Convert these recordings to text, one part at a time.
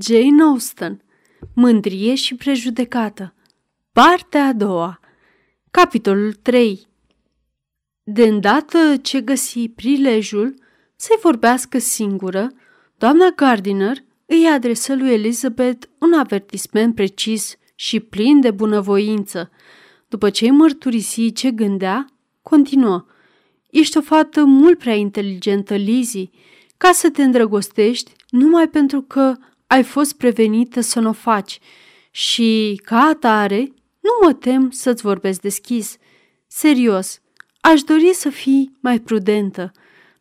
Jane Austen Mândrie și prejudecată Partea a doua Capitolul 3 De îndată ce găsi prilejul să-i vorbească singură, doamna Gardiner îi adresă lui Elizabeth un avertisment precis și plin de bunăvoință. După ce îi mărturisi ce gândea, continuă. Ești o fată mult prea inteligentă, Lizzie, ca să te îndrăgostești numai pentru că ai fost prevenită să nu o faci și, ca atare, nu mă tem să-ți vorbesc deschis. Serios, aș dori să fii mai prudentă.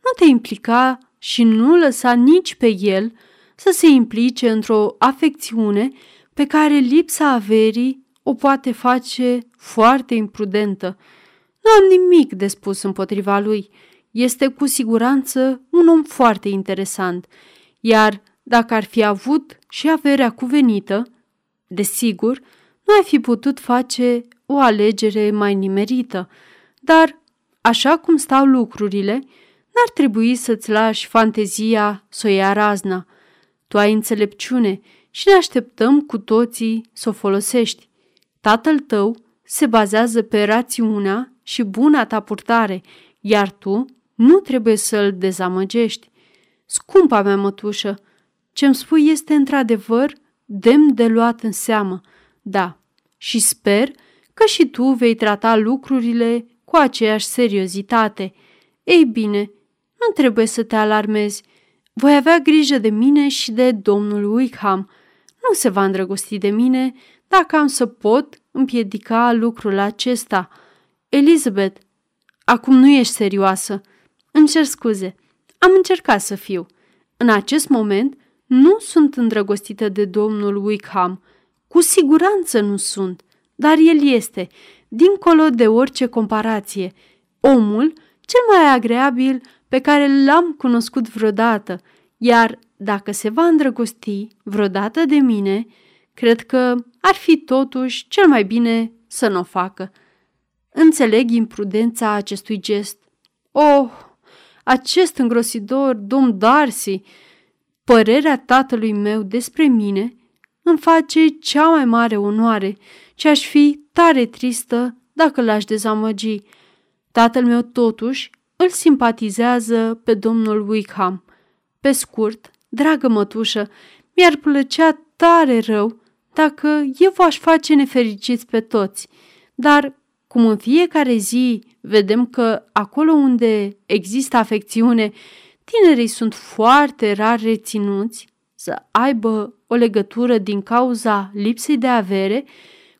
Nu te implica și nu lăsa nici pe el să se implice într-o afecțiune pe care lipsa averii o poate face foarte imprudentă. Nu am nimic de spus împotriva lui. Este cu siguranță un om foarte interesant, iar dacă ar fi avut și averea cuvenită, desigur, nu ai fi putut face o alegere mai nimerită, dar, așa cum stau lucrurile, n-ar trebui să-ți lași fantezia să o ia razna. Tu ai înțelepciune și ne așteptăm cu toții să o folosești. Tatăl tău se bazează pe rațiunea și buna ta purtare, iar tu nu trebuie să-l dezamăgești. Scumpa mea mătușă, ce-mi spui este într-adevăr demn de luat în seamă, da, și sper că și tu vei trata lucrurile cu aceeași seriozitate. Ei bine, nu trebuie să te alarmezi. Voi avea grijă de mine și de domnul Wickham. Nu se va îndrăgosti de mine dacă am să pot împiedica lucrul acesta. Elizabeth, acum nu ești serioasă. Îmi cer scuze. Am încercat să fiu. În acest moment nu sunt îndrăgostită de domnul Wickham. Cu siguranță nu sunt, dar el este, dincolo de orice comparație, omul cel mai agreabil pe care l-am cunoscut vreodată, iar dacă se va îndrăgosti vreodată de mine, cred că ar fi totuși cel mai bine să nu o facă. Înțeleg imprudența acestui gest. Oh, acest îngrositor, domn Darcy, Părerea tatălui meu despre mine îmi face cea mai mare onoare și aș fi tare tristă dacă l-aș dezamăgi. Tatăl meu totuși îl simpatizează pe domnul Wickham. Pe scurt, dragă mătușă, mi-ar plăcea tare rău dacă eu v-aș face nefericiți pe toți, dar cum în fiecare zi vedem că acolo unde există afecțiune Tinerii sunt foarte rar reținuți să aibă o legătură din cauza lipsei de avere,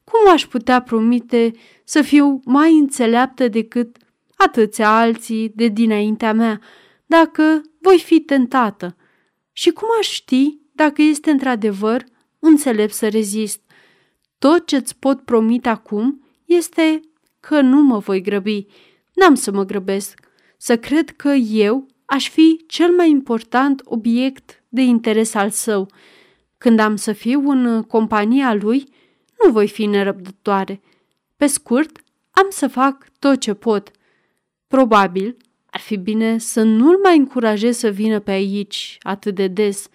cum aș putea promite să fiu mai înțeleaptă decât atâția alții de dinaintea mea, dacă voi fi tentată? Și cum aș ști dacă este într-adevăr înțelept să rezist? Tot ce-ți pot promite acum este că nu mă voi grăbi. N-am să mă grăbesc. Să cred că eu aș fi cel mai important obiect de interes al său. Când am să fiu în compania lui, nu voi fi nerăbdătoare. Pe scurt, am să fac tot ce pot. Probabil ar fi bine să nu-l mai încurajez să vină pe aici atât de des.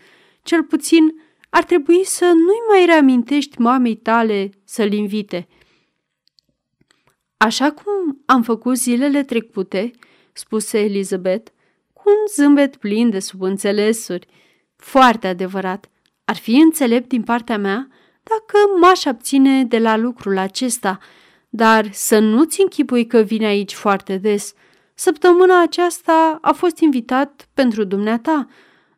Cel puțin ar trebui să nu-i mai reamintești mamei tale să-l invite. Așa cum am făcut zilele trecute, spuse Elizabeth, un zâmbet plin de subînțelesuri. Foarte adevărat. Ar fi înțelept din partea mea dacă m-aș abține de la lucrul acesta, dar să nu-ți închipui că vine aici foarte des. Săptămâna aceasta a fost invitat pentru dumneata.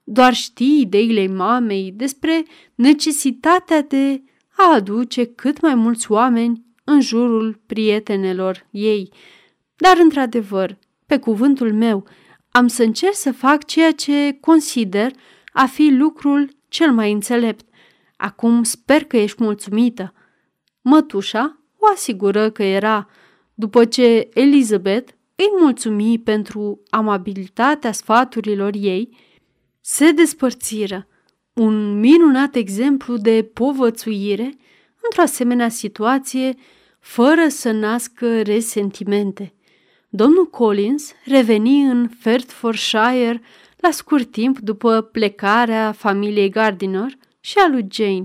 Doar știi ideile mamei despre necesitatea de a aduce cât mai mulți oameni în jurul prietenelor ei. Dar, într-adevăr, pe cuvântul meu, am să încerc să fac ceea ce consider a fi lucrul cel mai înțelept. Acum sper că ești mulțumită. Mătușa o asigură că era, după ce Elizabeth îi mulțumi pentru amabilitatea sfaturilor ei, se despărțiră. Un minunat exemplu de povățuire într-o asemenea situație, fără să nască resentimente. Domnul Collins reveni în Fertfordshire la scurt timp după plecarea familiei Gardiner și a lui Jane.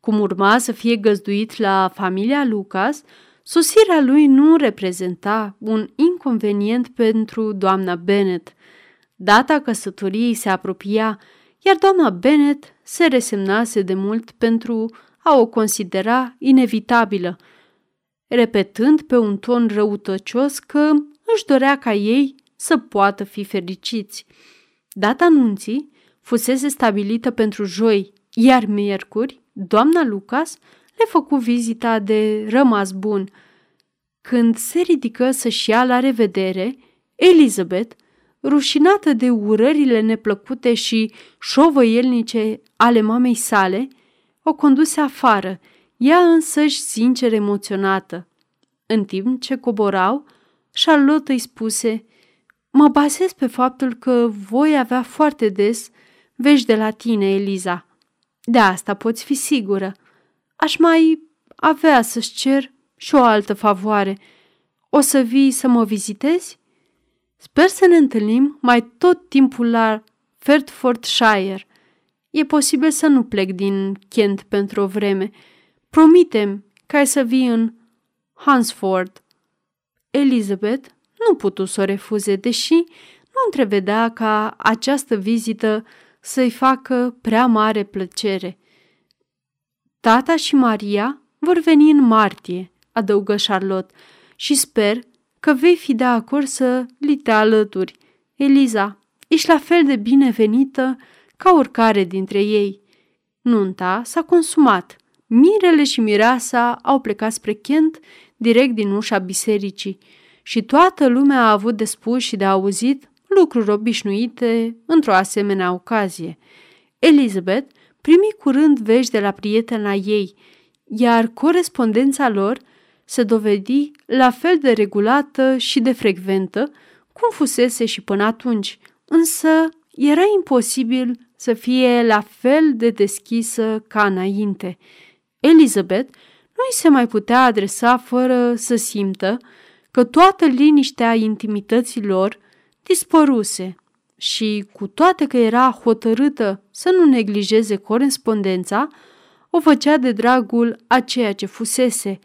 Cum urma să fie găzduit la familia Lucas, sosirea lui nu reprezenta un inconvenient pentru doamna Bennet. Data căsătoriei se apropia, iar doamna Bennet se resemnase de mult pentru a o considera inevitabilă, repetând pe un ton răutăcios că își dorea ca ei să poată fi fericiți. Data anunții fusese stabilită pentru joi, iar miercuri, doamna Lucas le făcu vizita de rămas bun. Când se ridică să-și ia la revedere, Elizabeth, rușinată de urările neplăcute și șovăielnice ale mamei sale, o conduse afară, ea însăși sincer emoționată. În timp ce coborau, Charlotte îi spuse, Mă bazez pe faptul că voi avea foarte des vești de la tine, Eliza. De asta poți fi sigură. Aș mai avea să-ți cer și o altă favoare. O să vii să mă vizitezi? Sper să ne întâlnim mai tot timpul la Fertfordshire. E posibil să nu plec din Kent pentru o vreme. Promitem că ai să vii în Hansford. Elizabeth nu putu să o refuze, deși nu întrevedea ca această vizită să-i facă prea mare plăcere. Tata și Maria vor veni în martie, adăugă Charlotte, și sper că vei fi de acord să li te alături. Eliza, ești la fel de binevenită ca oricare dintre ei. Nunta s-a consumat. Mirele și mireasa au plecat spre Kent direct din ușa bisericii și toată lumea a avut de spus și de auzit lucruri obișnuite într-o asemenea ocazie. Elizabeth primi curând vești de la prietena ei, iar corespondența lor se dovedi la fel de regulată și de frecventă cum fusese și până atunci, însă era imposibil să fie la fel de deschisă ca înainte. Elizabeth nu îi se mai putea adresa fără să simtă că toată liniștea intimității lor dispăruse și, cu toate că era hotărâtă să nu neglijeze corespondența, o făcea de dragul a ceea ce fusese,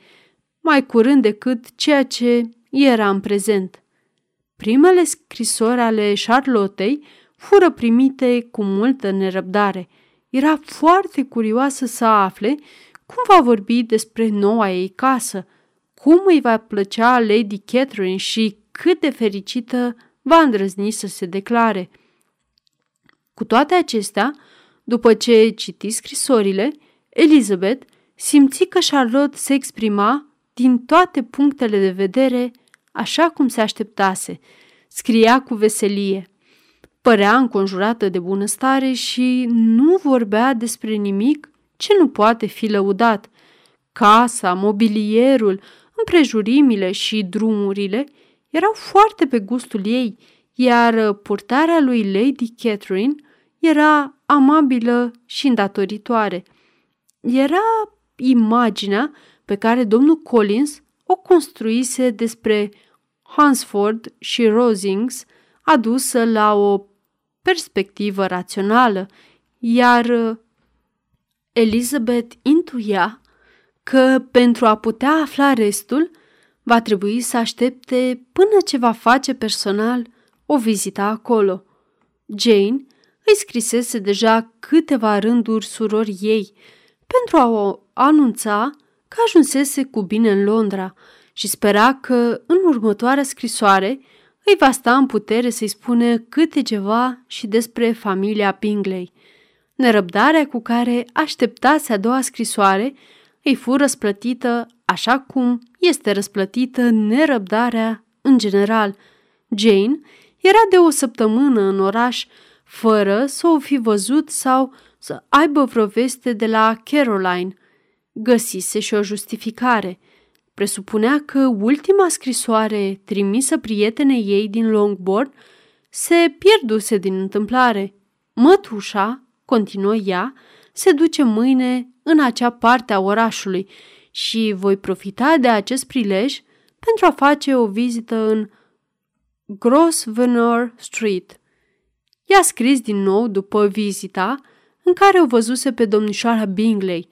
mai curând decât ceea ce era în prezent. Primele scrisori ale Charlottei fură primite cu multă nerăbdare. Era foarte curioasă să afle cum va vorbi despre noua ei casă, cum îi va plăcea Lady Catherine și cât de fericită va îndrăzni să se declare. Cu toate acestea, după ce citi scrisorile, Elizabeth simți că Charlotte se exprima din toate punctele de vedere așa cum se așteptase. Scria cu veselie. Părea înconjurată de bunăstare și nu vorbea despre nimic ce nu poate fi lăudat. Casa, mobilierul, împrejurimile și drumurile erau foarte pe gustul ei, iar purtarea lui Lady Catherine era amabilă și îndatoritoare. Era imaginea pe care domnul Collins o construise despre Hansford și Rosings, adusă la o perspectivă rațională, iar Elizabeth intuia că pentru a putea afla restul, va trebui să aștepte până ce va face personal o vizită acolo. Jane îi scrisese deja câteva rânduri surorii ei pentru a o anunța că ajunsese cu bine în Londra și spera că în următoarea scrisoare îi va sta în putere să-i spune câte ceva și despre familia Pingley. Nerăbdarea cu care așteptase a doua scrisoare îi fu răsplătită așa cum este răsplătită nerăbdarea în general. Jane era de o săptămână în oraș fără să o fi văzut sau să aibă vreo veste de la Caroline. Găsise și o justificare. Presupunea că ultima scrisoare trimisă prietenei ei din Longbourn se pierduse din întâmplare. Mătușa, continuă ea, se duce mâine în acea parte a orașului și voi profita de acest prilej pentru a face o vizită în Grosvenor Street. I-a scris din nou după vizita, în care o văzuse pe domnișoara Bingley.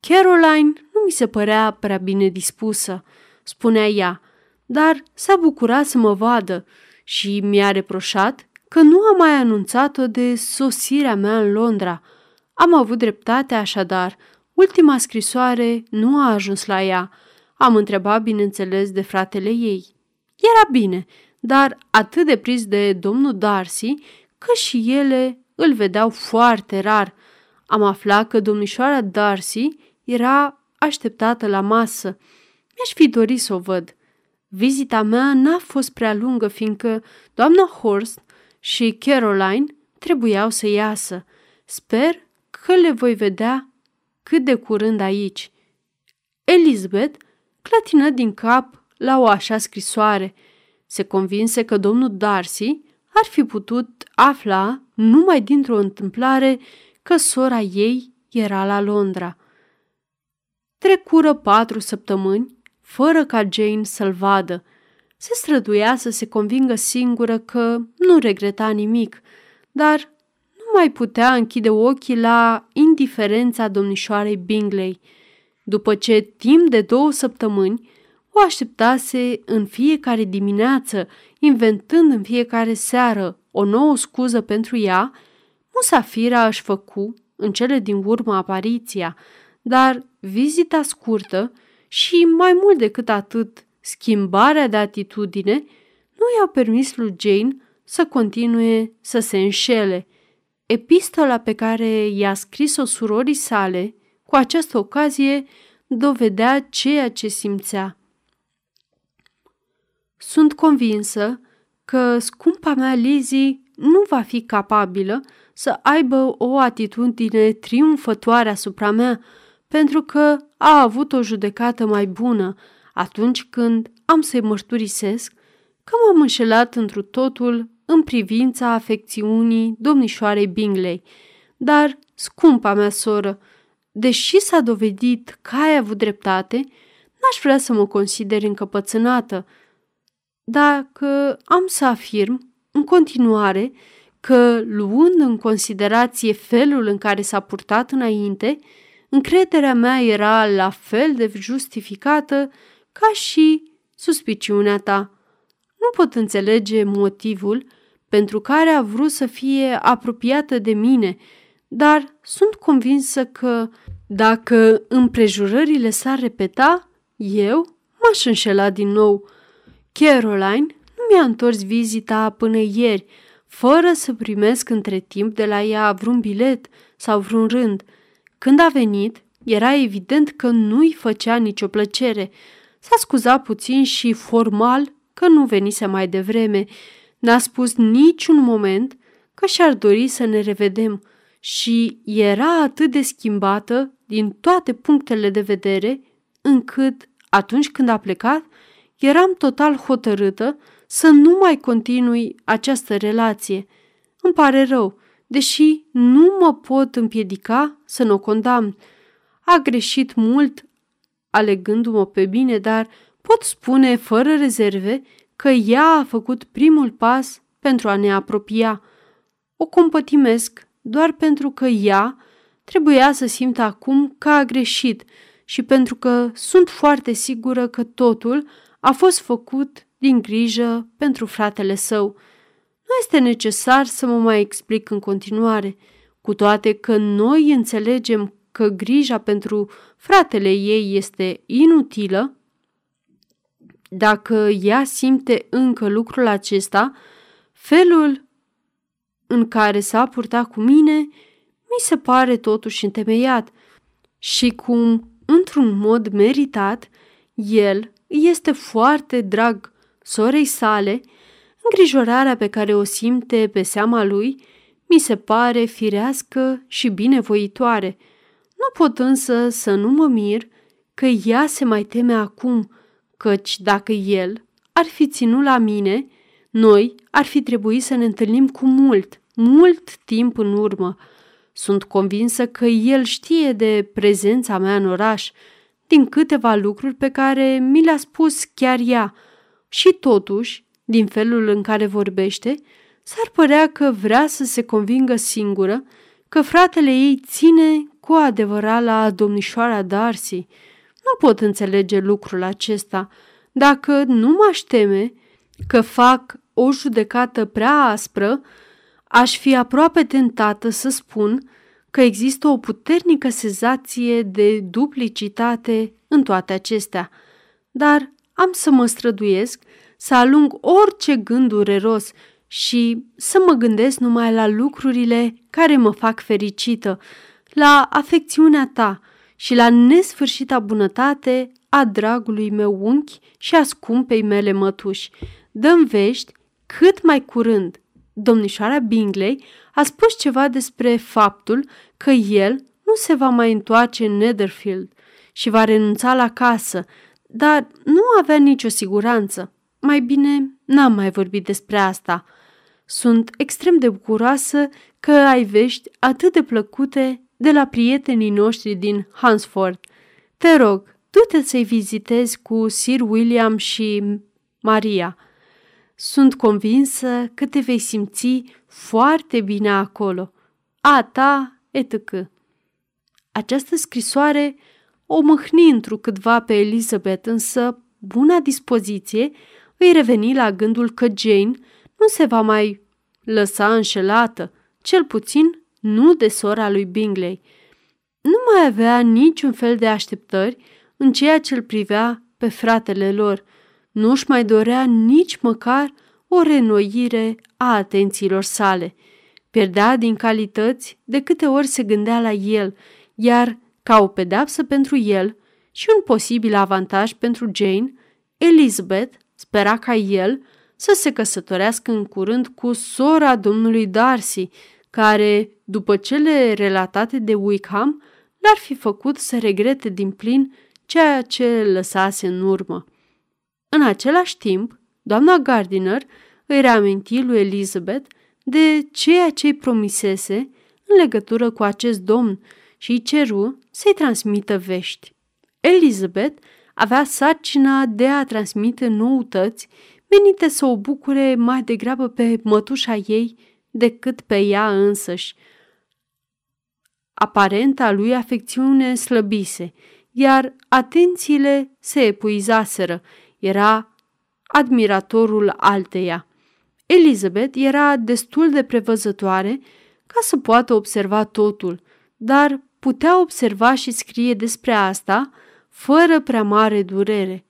Caroline nu mi se părea prea bine dispusă, spunea ea, dar s-a bucurat să mă vadă și mi-a reproșat că nu am mai anunțat-o de sosirea mea în Londra. Am avut dreptate așadar. Ultima scrisoare nu a ajuns la ea. Am întrebat, bineînțeles, de fratele ei. Era bine, dar atât de prins de domnul Darcy că și ele îl vedeau foarte rar. Am aflat că domnișoara Darcy era așteptată la masă. Mi-aș fi dorit să o văd. Vizita mea n-a fost prea lungă, fiindcă doamna Horst și Caroline trebuiau să iasă. Sper că le voi vedea cât de curând aici. Elizabeth clătină din cap la o așa scrisoare. Se convinse că domnul Darcy ar fi putut afla numai dintr-o întâmplare că sora ei era la Londra. Trecură patru săptămâni fără ca Jane să-l vadă. Se străduia să se convingă singură că nu regreta nimic, dar nu mai putea închide ochii la indiferența domnișoarei Bingley. După ce, timp de două săptămâni, o așteptase în fiecare dimineață, inventând în fiecare seară o nouă scuză pentru ea, Musafira își făcu, în cele din urmă, apariția, dar vizita scurtă și, mai mult decât atât, schimbarea de atitudine nu i-a permis lui Jane să continue să se înșele. Epistola pe care i-a scris-o surorii sale, cu această ocazie, dovedea ceea ce simțea. Sunt convinsă că scumpa mea Lizzie nu va fi capabilă să aibă o atitudine triumfătoare asupra mea, pentru că a avut o judecată mai bună atunci când am să-i mărturisesc că m-am înșelat întru totul în privința afecțiunii domnișoarei Bingley. Dar, scumpa mea soră, deși s-a dovedit că ai avut dreptate, n-aș vrea să mă consider încăpățânată. Dacă am să afirm, în continuare, că, luând în considerație felul în care s-a purtat înainte, încrederea mea era la fel de justificată ca și suspiciunea ta. Nu pot înțelege motivul pentru care a vrut să fie apropiată de mine, dar sunt convinsă că, dacă împrejurările s-ar repeta, eu m-aș înșela din nou. Caroline nu mi-a întors vizita până ieri, fără să primesc între timp de la ea vreun bilet sau vreun rând. Când a venit, era evident că nu-i făcea nicio plăcere. S-a scuzat puțin și formal că nu venise mai devreme. N-a spus niciun moment că și-ar dori să ne revedem și era atât de schimbată din toate punctele de vedere, încât, atunci când a plecat, eram total hotărâtă să nu mai continui această relație. Îmi pare rău, deși nu mă pot împiedica să nu o condamn. A greșit mult alegându-mă pe bine, dar pot spune fără rezerve că ea a făcut primul pas pentru a ne apropia. O compătimesc doar pentru că ea trebuia să simtă acum că a greșit și pentru că sunt foarte sigură că totul a fost făcut din grijă pentru fratele său. Nu este necesar să mă mai explic în continuare, cu toate că noi înțelegem că grija pentru fratele ei este inutilă, dacă ea simte încă lucrul acesta, felul în care s-a purtat cu mine mi se pare totuși întemeiat și cum, într-un mod meritat, el este foarte drag sorei sale, îngrijorarea pe care o simte pe seama lui mi se pare firească și binevoitoare. Nu pot însă să nu mă mir că ea se mai teme acum, căci dacă el ar fi ținut la mine, noi ar fi trebuit să ne întâlnim cu mult, mult timp în urmă. Sunt convinsă că el știe de prezența mea în oraș, din câteva lucruri pe care mi le-a spus chiar ea – și totuși, din felul în care vorbește, s-ar părea că vrea să se convingă singură că fratele ei ține cu adevărat la domnișoara Darcy. Nu pot înțelege lucrul acesta. Dacă nu mă teme că fac o judecată prea aspră, aș fi aproape tentată să spun că există o puternică sezație de duplicitate în toate acestea, dar am să mă străduiesc să alung orice gând dureros și să mă gândesc numai la lucrurile care mă fac fericită, la afecțiunea ta și la nesfârșita bunătate a dragului meu unchi și a scumpei mele mătuși. Dăm vești cât mai curând. Domnișoara Bingley a spus ceva despre faptul că el nu se va mai întoarce în Netherfield și va renunța la casă, dar nu avea nicio siguranță. Mai bine n-am mai vorbit despre asta. Sunt extrem de bucuroasă că ai vești atât de plăcute de la prietenii noștri din Hansford. Te rog, du-te să-i vizitezi cu Sir William și Maria. Sunt convinsă că te vei simți foarte bine acolo. A ta, etc. Această scrisoare o mâhni întrucâtva pe Elizabeth, însă buna dispoziție îi reveni la gândul că Jane nu se va mai lăsa înșelată, cel puțin nu de sora lui Bingley. Nu mai avea niciun fel de așteptări în ceea ce îl privea pe fratele lor. Nu își mai dorea nici măcar o renoire a atențiilor sale. Pierdea din calități de câte ori se gândea la el, iar ca o pedeapsă pentru el și un posibil avantaj pentru Jane, Elizabeth spera ca el să se căsătorească în curând cu sora domnului Darcy, care, după cele relatate de Wickham, l-ar fi făcut să regrete din plin ceea ce lăsase în urmă. În același timp, doamna Gardiner îi reaminti lui Elizabeth de ceea ce îi promisese în legătură cu acest domn și îi ceru să-i transmită vești. Elizabeth avea sarcina de a transmite noutăți menite să o bucure mai degrabă pe mătușa ei decât pe ea însăși. Aparenta lui afecțiune slăbise, iar atențiile se epuizaseră. Era admiratorul alteia. Elizabeth era destul de prevăzătoare ca să poată observa totul, dar putea observa și scrie despre asta fără prea mare durere.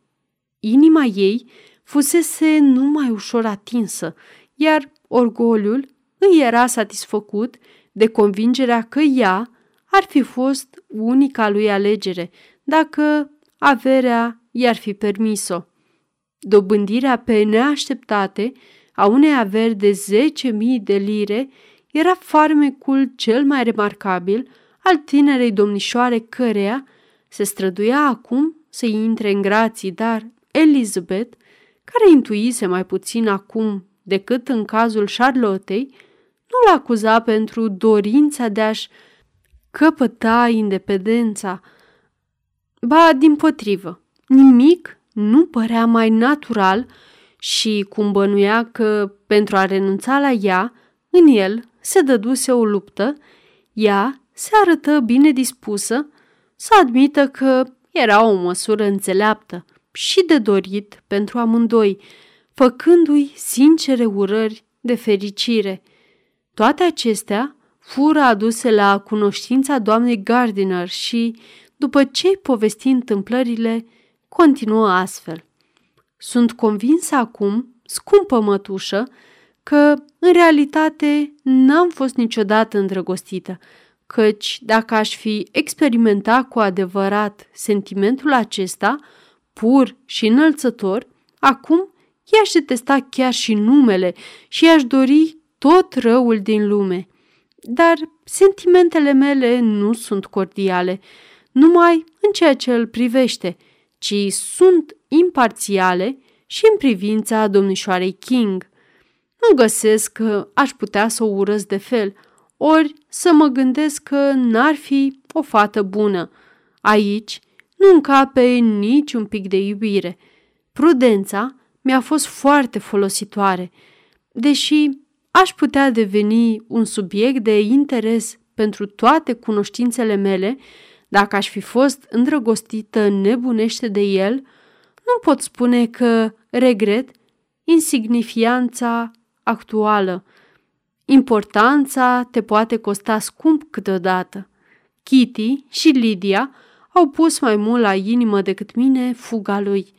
Inima ei fusese numai ușor atinsă, iar orgoliul îi era satisfăcut de convingerea că ea ar fi fost unica lui alegere, dacă averea i-ar fi permis-o. Dobândirea pe neașteptate a unei averi de 10.000 de lire era farmecul cel mai remarcabil al tinerei domnișoare căreia se străduia acum să intre în grații, dar Elizabeth, care intuise mai puțin acum decât în cazul Charlottei, nu-l acuza pentru dorința de a-și căpăta independența. Ba, din potrivă, nimic nu părea mai natural și cum bănuia că pentru a renunța la ea, în el se dăduse o luptă, ea se arătă bine dispusă să admită că era o măsură înțeleaptă și de dorit pentru amândoi, făcându-i sincere urări de fericire. Toate acestea fură aduse la cunoștința doamnei Gardiner și, după ce povesti întâmplările, continuă astfel. Sunt convinsă acum, scumpă mătușă, că, în realitate, n-am fost niciodată îndrăgostită, căci dacă aș fi experimentat cu adevărat sentimentul acesta, pur și înălțător, acum i-aș detesta chiar și numele și i-aș dori tot răul din lume. Dar sentimentele mele nu sunt cordiale, numai în ceea ce îl privește, ci sunt imparțiale și în privința domnișoarei King. Nu găsesc că aș putea să o urăsc de fel, ori să mă gândesc că n-ar fi o fată bună. Aici nu încape niciun pic de iubire. Prudența mi-a fost foarte folositoare, deși aș putea deveni un subiect de interes pentru toate cunoștințele mele, dacă aș fi fost îndrăgostită nebunește de el, nu pot spune că regret insignifianța actuală. Importanța te poate costa scump câteodată. Kitty și Lydia au pus mai mult la inimă decât mine fuga lui.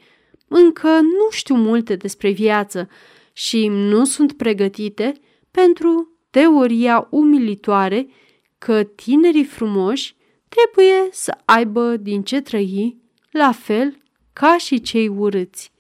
Încă nu știu multe despre viață și nu sunt pregătite pentru teoria umilitoare că tinerii frumoși trebuie să aibă din ce trăi, la fel ca și cei urâți.